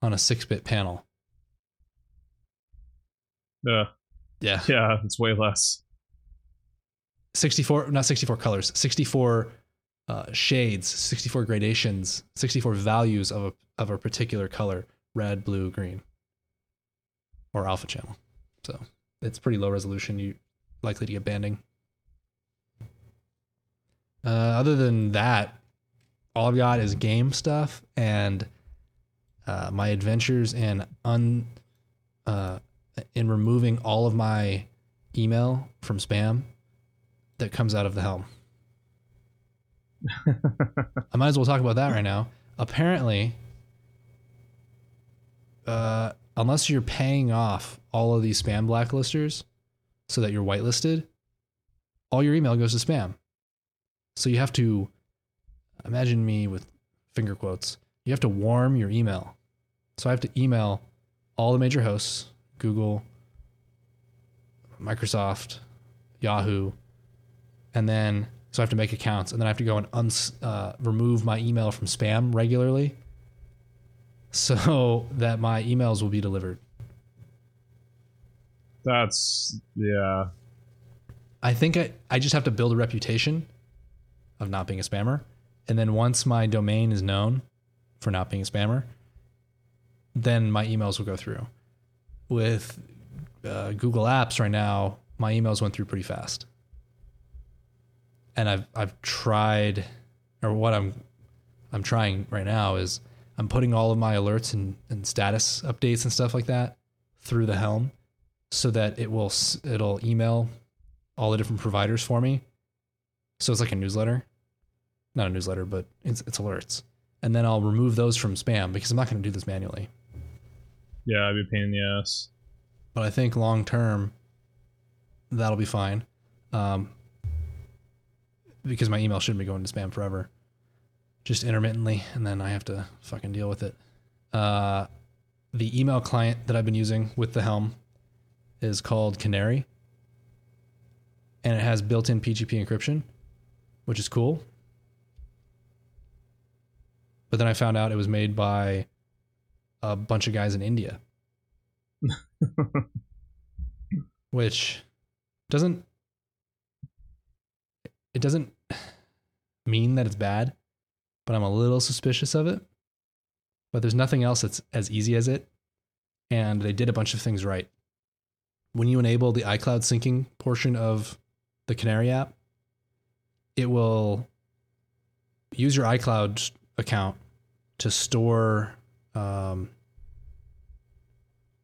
Speaker 1: on a 6 bit panel.
Speaker 2: Yeah.
Speaker 1: Yeah.
Speaker 2: Yeah, it's way less.
Speaker 1: 64, not 64 colors, 64 uh, shades, 64 gradations, 64 values of a, of a particular color red, blue, green, or alpha channel. So it's pretty low resolution. You likely to get banding. Uh, other than that, all I've got is game stuff and uh, my adventures in un uh, in removing all of my email from spam that comes out of the helm. I might as well talk about that right now. Apparently, uh, unless you're paying off all of these spam blacklisters so that you're whitelisted, all your email goes to spam. So you have to imagine me with finger quotes. You have to warm your email. So I have to email all the major hosts Google, Microsoft, Yahoo, and then So I have to make accounts, and then I have to go and uns, uh, remove my email from spam regularly, so that my emails will be delivered.
Speaker 2: That's yeah.
Speaker 1: I think I, I just have to build a reputation of not being a spammer. And then once my domain is known for not being a spammer, then my emails will go through. With uh, Google Apps right now, my emails went through pretty fast. And I've I've tried, or what I'm I'm trying right now is I'm putting all of my alerts and, and status updates and stuff like that through the Helm, so that it will it'll email all the different providers for me. So it's like a newsletter, not a newsletter, but it's it's alerts, and then I'll remove those from spam because I'm not going to do this manually.
Speaker 2: Yeah, I'd be a pain in the ass.
Speaker 1: but I think long term that'll be fine. Um, because my email shouldn't be going to spam forever, just intermittently, and then I have to fucking deal with it. Uh, the email client that I've been using with the Helm is called Canary, and it has built-in PGP encryption, which is cool. But then I found out it was made by a bunch of guys in India which doesn't it doesn't mean that it's bad, but I'm a little suspicious of it. But there's nothing else that's as easy as it, and they did a bunch of things right. When you enable the iCloud syncing portion of the Canary app, it will use your iCloud account to store um,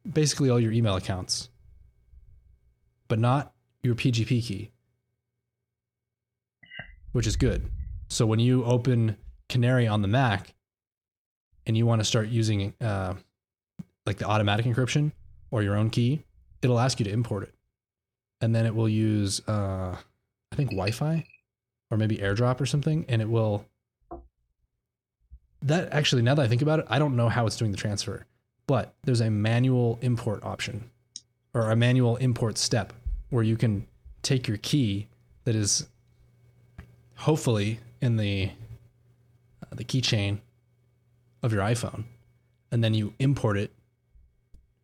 Speaker 1: basically all your email accounts, but not your PGP key, which is good. So when you open Canary on the Mac and you want to start using uh, like the automatic encryption or your own key, it'll ask you to import it. And then it will use, uh, I think, Wi Fi or maybe AirDrop or something. And it will. That actually, now that I think about it, I don't know how it's doing the transfer but there's a manual import option or a manual import step where you can take your key that is hopefully in the uh, the keychain of your iPhone and then you import it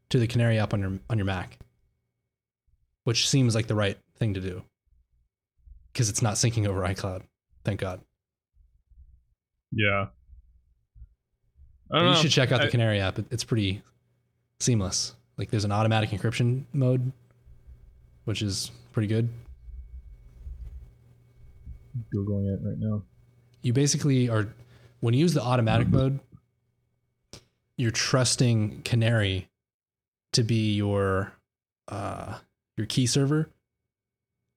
Speaker 1: to the Canary app on your on your Mac which seems like the right thing to do because it's not syncing over iCloud thank god
Speaker 2: Yeah.
Speaker 1: You
Speaker 2: know.
Speaker 1: should check out the
Speaker 2: I-
Speaker 1: Canary app. It- It's pretty seamless. Like there's an automatic encryption mode, which is pretty good.
Speaker 2: Googling it right now.
Speaker 1: You basically are when you use the automatic mode, you're trusting Canary to be your uh, your key server.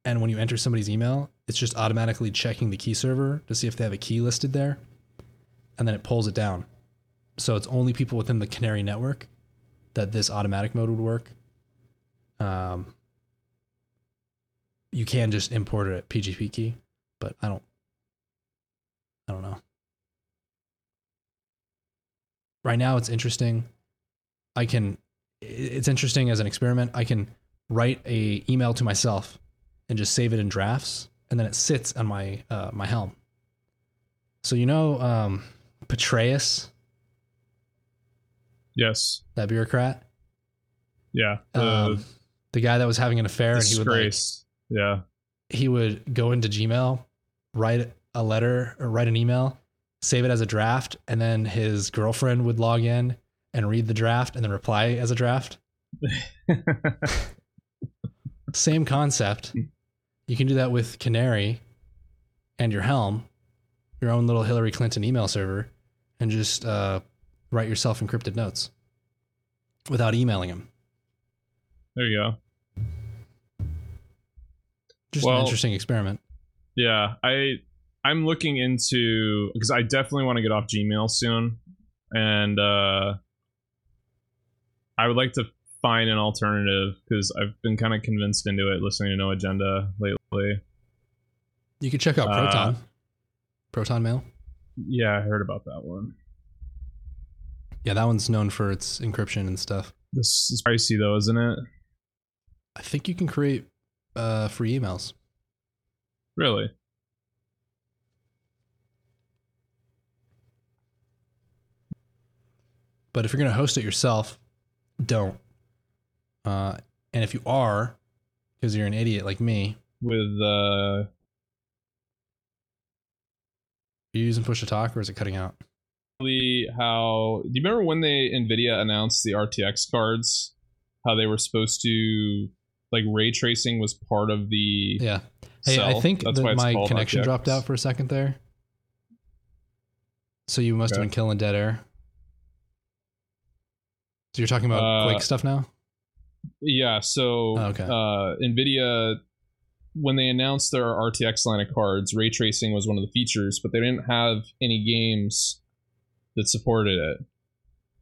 Speaker 1: And when you enter somebody's email, it's just automatically checking the key server to see if they have a key listed there, and then it pulls it down. So it's only people within the Canary network that this automatic mode would work. Um, you can just import a PGP key, but I don't. I don't know. Right now, it's interesting. I can. It's interesting as an experiment. I can write a email to myself and just save it in drafts, and then it sits on my uh, my helm. So you know, um, Petraeus,
Speaker 2: Yes.
Speaker 1: that bureaucrat,
Speaker 2: Yeah. The
Speaker 1: um, the guy that was having an affair, and he would like,
Speaker 2: disgrace. yeah.
Speaker 1: he would go into Gmail, write a letter or write an email, save it as a draft, and then his girlfriend would log in and read the draft and then reply as a draft. Same concept. You can do that with Canary and your Helm, your own little Hillary Clinton email server, and just uh, write yourself encrypted notes without emailing him.
Speaker 2: there you go.
Speaker 1: Just an interesting experiment.
Speaker 2: Yeah, I I'm looking into because I definitely want to get off Gmail soon, and uh, I would like to find an alternative because I've been kind of convinced into it listening to No Agenda lately.
Speaker 1: You could check out
Speaker 2: Uh,
Speaker 1: Proton. Proton Mail.
Speaker 2: Yeah, I heard about that one.
Speaker 1: Yeah, that one's known for its encryption and stuff.
Speaker 2: This is pricey though, isn't it?
Speaker 1: I think you can create uh, free emails.
Speaker 2: Really?
Speaker 1: But if you're going to host it yourself, don't. Uh, and if you are, because you're an idiot like me,
Speaker 2: with uh,
Speaker 1: you using push to talk or is it cutting out?
Speaker 2: How do you remember when they Nvidia announced the RTX cards? How they were supposed to like ray tracing was part of the
Speaker 1: yeah Hey, I think that my connection
Speaker 2: RTX.
Speaker 1: dropped out for a second there. So you must have been killing dead air. So you're talking about
Speaker 2: Uh,
Speaker 1: Quake stuff now?
Speaker 2: Yeah, so
Speaker 1: Oh, okay.
Speaker 2: uh, NVIDIA, when they announced their RTX line of cards, ray tracing was one of the features, but they didn't have any games that supported it.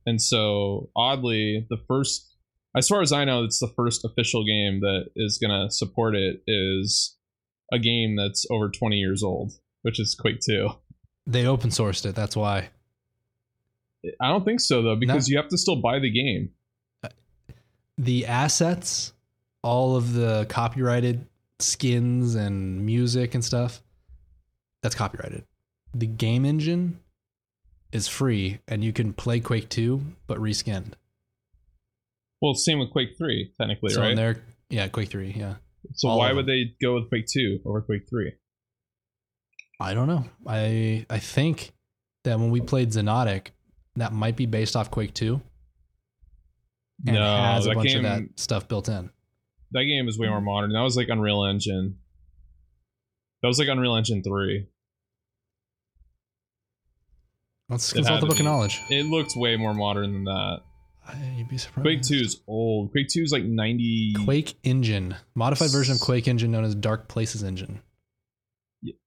Speaker 2: And so, oddly, the first, as far as I know, it's the first official game that is going to support it is a game that's over 20 years old, which is Quake 2.
Speaker 1: They open sourced it. That's why.
Speaker 2: I don't think so, though, because you have to still buy the game.
Speaker 1: Uh, the assets, all of the copyrighted skins and music and stuff, that's copyrighted. The game engine is free and you can play Quake 2 but reskinned.
Speaker 2: Well, same with Quake 3, technically,
Speaker 1: so
Speaker 2: right?
Speaker 1: there, yeah, Quake 3, yeah.
Speaker 2: So
Speaker 1: all
Speaker 2: why would they go with Quake 2 over Quake 3?
Speaker 1: I don't know. I I think that when we played Xonotic, that might be based off Quake 2 and
Speaker 2: no,
Speaker 1: has a bunch
Speaker 2: game,
Speaker 1: of that stuff built in.
Speaker 2: that game is way more modern. That was like Unreal Engine. That was like Unreal Engine 3.
Speaker 1: Let's consult the book of knowledge.
Speaker 2: It looked way more modern than that.
Speaker 1: You'd be surprised.
Speaker 2: Quake 2 is old. Quake 2 is like 90.
Speaker 1: Quake Engine, modified version of Quake Engine known as Dark Places Engine.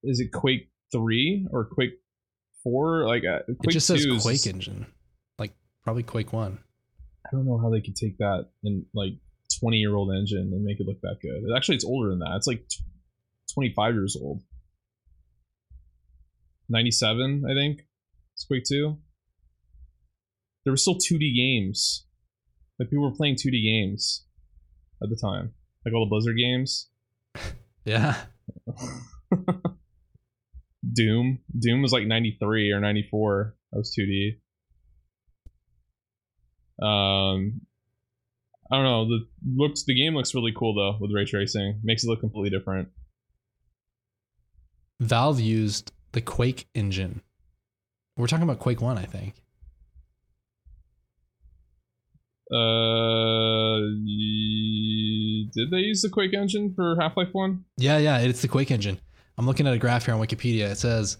Speaker 2: Is it Quake 3 or Quake 4? Like uh, Quake
Speaker 1: it just says
Speaker 2: 2 is
Speaker 1: Quake
Speaker 2: just-
Speaker 1: Engine, like probably Quake One.
Speaker 2: I don't know how they could take that and like 20 year old engine and make it look that good. Actually, it's older than that. It's like 25 years old. 97, I think. It's Quake 2. There were still 2D games. Like people were playing 2D games at the time. Like all the Blizzard games.
Speaker 1: Yeah,
Speaker 2: Doom. Doom was like 93 or 94. That was 2D. Um, I don't know. The looks the game looks really cool though with ray tracing. Makes it look completely different.
Speaker 1: Valve used the Quake engine. We're talking about Quake One, I think.
Speaker 2: Uh, did they use the Quake engine for Half Life One?
Speaker 1: Yeah, yeah, it's the Quake engine. I'm looking at a graph here on Wikipedia. It says,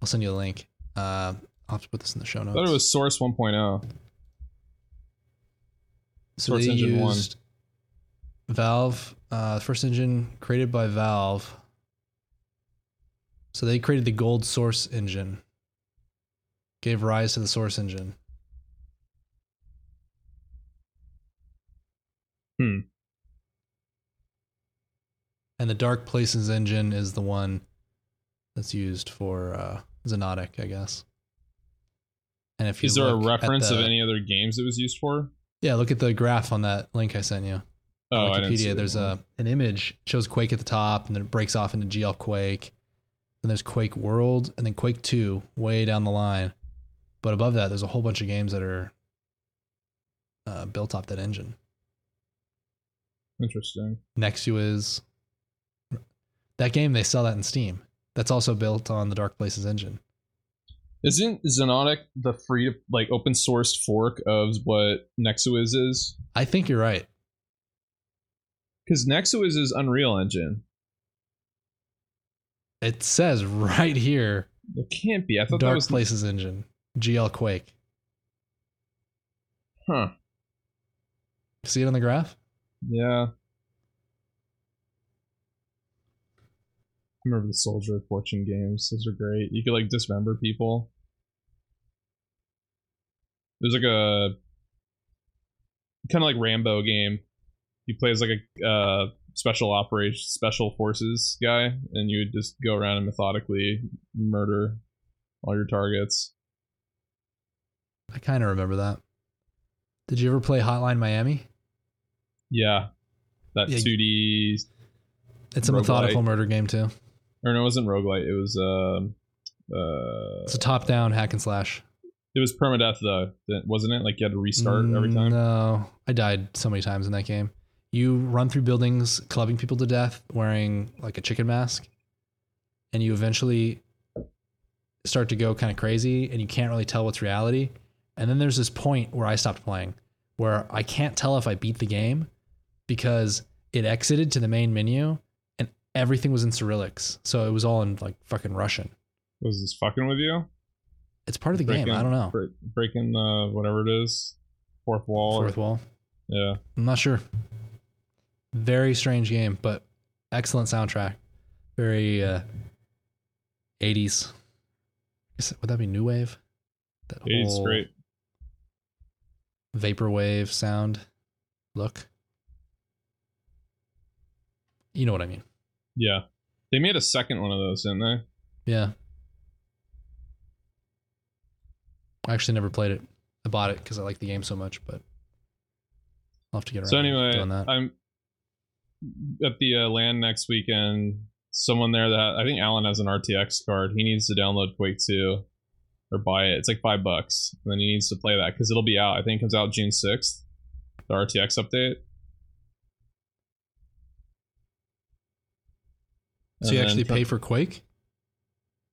Speaker 1: I'll send you a link. Uh, I'll have to put this in the show
Speaker 2: I
Speaker 1: notes.
Speaker 2: thought it was Source oh. 1.0.
Speaker 1: so
Speaker 2: Source
Speaker 1: they
Speaker 2: Engine 1.
Speaker 1: Valve, uh, first engine created by Valve. So they created the Gold Source engine, gave rise to the Source engine.
Speaker 2: Hmm.
Speaker 1: And the Dark Places engine is the one that's used for uh, Xonotic, I guess. And if you
Speaker 2: Is there a reference of any other games it was used for?
Speaker 1: Yeah, look at the graph on that link I sent you.
Speaker 2: Oh,
Speaker 1: on
Speaker 2: I didn't see
Speaker 1: Wikipedia.
Speaker 2: that
Speaker 1: There's a an image shows Quake at the top, and then it breaks off into GL Quake. Then there's Quake World, and then Quake Two way down the line. But above that, there's a whole bunch of games that are uh, built off that engine.
Speaker 2: Interesting.
Speaker 1: Nexuiz, that game they sell that in Steam. That's also built on the Dark Places engine.
Speaker 2: Isn't Xonotic the free like open source fork of what Nexuiz is?
Speaker 1: I think you're right.
Speaker 2: Because Nexuiz is Unreal Engine.
Speaker 1: It says right here,
Speaker 2: It can't be. I thought that
Speaker 1: Dark
Speaker 2: was
Speaker 1: Places engine, GL Quake.
Speaker 2: Huh.
Speaker 1: See it on the graph?
Speaker 2: Yeah. I remember the Soldier of Fortune games. Those are great. You could like dismember people. There's like a kind of like Rambo game. You play as like a uh, special operation, special forces guy, and you would just go around and methodically murder all your targets.
Speaker 1: I kind of remember that. Did you ever play Hotline Miami?
Speaker 2: Yeah, that
Speaker 1: Yeah.
Speaker 2: 2D
Speaker 1: It's a methodical murder game too.
Speaker 2: or no, it wasn't roguelite. It was um uh
Speaker 1: It's a top-down hack and slash.
Speaker 2: It was permadeath though, wasn't it? Like you had to restart every time.
Speaker 1: No, I died so many times in that game. You run through buildings, clubbing people to death, wearing like a chicken mask, and you eventually start to go kind of crazy, and you can't really tell what's reality. And then there's this point where I stopped playing, where I can't tell if I beat the game because it exited to the main menu and everything was in Cyrillics, so it was all in like fucking Russian.
Speaker 2: Was this fucking with you?
Speaker 1: It's part of the game. I don't know.
Speaker 2: Break, breaking uh, whatever it is, fourth wall. or-
Speaker 1: Fourth wall.
Speaker 2: yeah.
Speaker 1: I'm not sure. Very strange game, but excellent soundtrack. Very uh 80s. Is- Would that be new wave? That
Speaker 2: It's
Speaker 1: whole
Speaker 2: great.
Speaker 1: vaporwave sound look. You know what I mean?
Speaker 2: Yeah. They made a second one of those, didn't they?
Speaker 1: Yeah. I actually never played it. I bought it because I like the game so much, but I'll have to get around
Speaker 2: So
Speaker 1: to
Speaker 2: anyway,
Speaker 1: doing that.
Speaker 2: So anyway, I'm at the uh, land next weekend. Someone there that I think Alan has an RTX card. He needs to download Quake 2 or buy it. It's like five bucks. And then he needs to play that because it'll be out. I think it comes out June 6th. The RTX update.
Speaker 1: So you actually pay for Quake?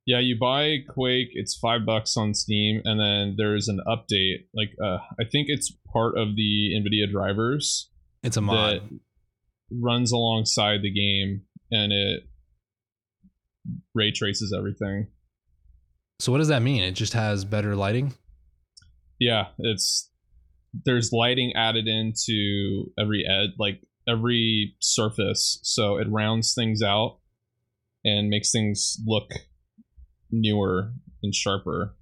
Speaker 2: Yeah, you buy Quake. It's five bucks on Steam, and then there's an update. Like, uh, I think it's part of the NVIDIA drivers
Speaker 1: It's a mod.
Speaker 2: that runs alongside the game, and it ray traces everything.
Speaker 1: So what does that mean? It just has better lighting?
Speaker 2: Yeah, it's there's lighting added into every ed, like every surface, so it rounds things out and makes things look newer and sharper.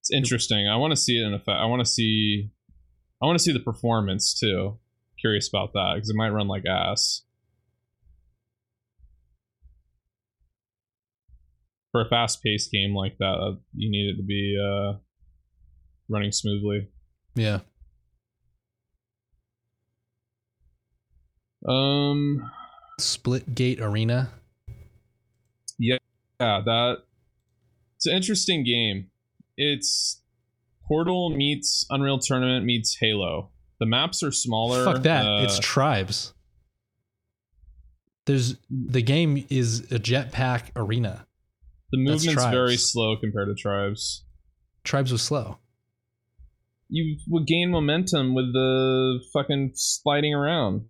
Speaker 2: It's interesting. I want to see it in effect. I want to see, I want to see the performance too. Curious about that because it might run like ass. For a fast-paced game like that, uh, you need it to be uh, running smoothly.
Speaker 1: Yeah.
Speaker 2: Um,
Speaker 1: Splitgate Arena.
Speaker 2: yeah, yeah, that it's an interesting game. It's Portal meets Unreal Tournament meets Halo. The maps are smaller.
Speaker 1: Fuck that.
Speaker 2: uh,
Speaker 1: it's tribes. There's the game is a jetpack arena.
Speaker 2: the movement's very slow compared to Tribes.
Speaker 1: Tribes was slow.
Speaker 2: You would gain momentum with the fucking sliding around.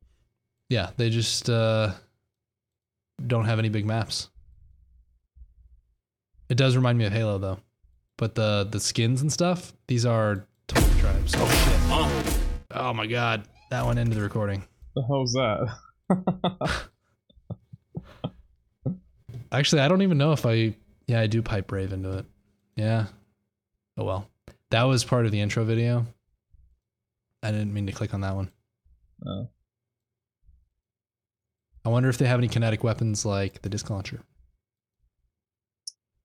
Speaker 1: Yeah, they just uh don't have any big maps. It does remind me of Halo though. But the the skins and stuff, these are totally tribes. Oh shit. Oh my god. That went into the recording.
Speaker 2: The hell's that?
Speaker 1: Actually, I don't even know if I yeah, I do pipe brave into it. Yeah. Oh well. That was part of the intro video. I didn't mean to click on that one.
Speaker 2: Oh.
Speaker 1: I wonder if they have any kinetic weapons like the disc launcher.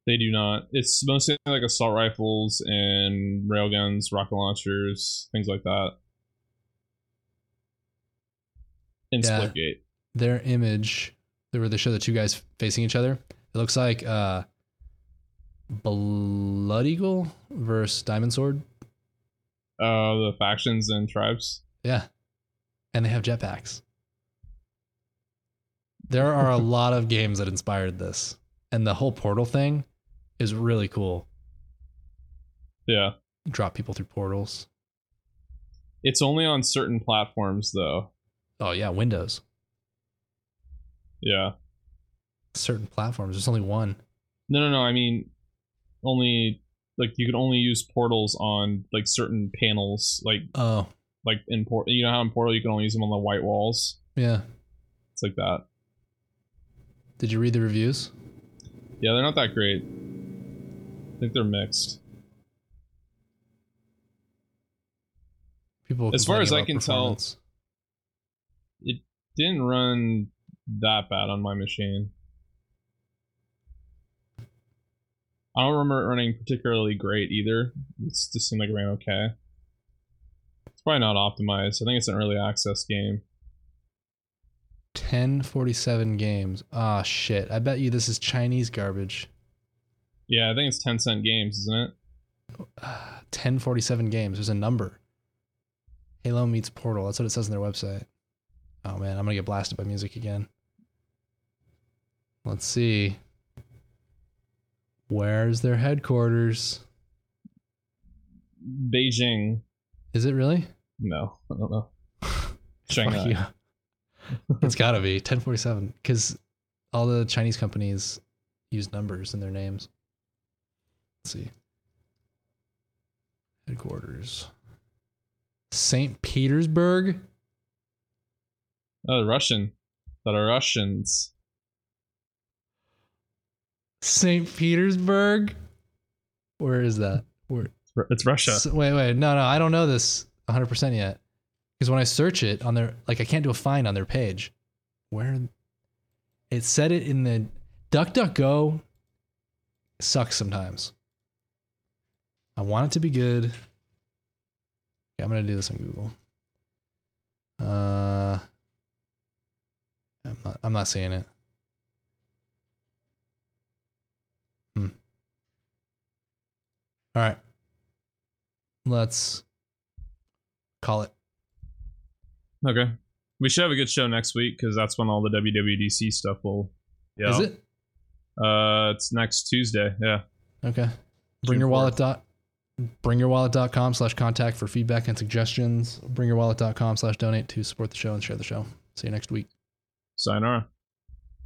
Speaker 2: They do not. It's mostly like assault rifles and railguns, rocket launchers, things like that. In
Speaker 1: Yeah.
Speaker 2: Splitgate.
Speaker 1: Their image, where they show the two guys facing each other, it looks like uh, Blood Eagle versus Diamond Sword.
Speaker 2: Uh, the factions and tribes.
Speaker 1: Yeah. And they have jetpacks. There are a lot of games that inspired this. And the whole portal thing is really cool.
Speaker 2: Yeah.
Speaker 1: Drop people through portals.
Speaker 2: It's only on certain platforms though.
Speaker 1: Oh, yeah, Windows.
Speaker 2: Yeah.
Speaker 1: Certain platforms. There's only one.
Speaker 2: No, no, no. I mean, only like you can only use portals on like certain panels, like
Speaker 1: Oh,
Speaker 2: like in port. You know how in Portal you can only use them on the white walls.
Speaker 1: yeah.
Speaker 2: It's like that.
Speaker 1: Did you read the reviews?
Speaker 2: Yeah, they're not that great. I think they're mixed.
Speaker 1: People
Speaker 2: As far as I can tell-
Speaker 1: it
Speaker 2: Didn't run that bad on my machine. I don't remember it running particularly great either. It's just seemed like it ran okay. It's probably not optimized. I think it's an early access game.
Speaker 1: 1047 games. Ah, shit. I bet you this is Chinese garbage.
Speaker 2: Yeah, I think it's Tencent Games, isn't it?
Speaker 1: Uh, 1047 games. There's a number. Halo meets Portal. That's what it says on their website. Oh man, I'm gonna get blasted by music again. Let's see. Where's their headquarters?
Speaker 2: Beijing.
Speaker 1: Is it really?
Speaker 2: No, I don't know. Shanghai.
Speaker 1: It's gotta be 1047 because all the Chinese companies use numbers in their names. Let's see. Headquarters. St. Petersburg?
Speaker 2: Oh, Russian. That are Russians.
Speaker 1: St. Petersburg? Where is that? Where?
Speaker 2: It's Russia.
Speaker 1: Wait, wait. No, no, I don't know this 100% yet. Because when I search it on their, like, I can't do a find on their page. Where? It said it in the DuckDuckGo sucks sometimes. I want it to be good. Okay, I'm going to do this on Google. Uh, I'm not, I'm not seeing it. Hmm. All right. Let's call it.
Speaker 2: Okay. We should have a good show next week because that's when all the WWDC stuff will. Yeah.
Speaker 1: Is it?
Speaker 2: Uh, it's next Tuesday. Yeah.
Speaker 1: Okay. Bring your wallet dot Bring your bringyourwallet.com slash contact for feedback and suggestions. Bring your Bringyourwallet.com slash donate to support the show and share the show. See you next week.
Speaker 2: Sayonara.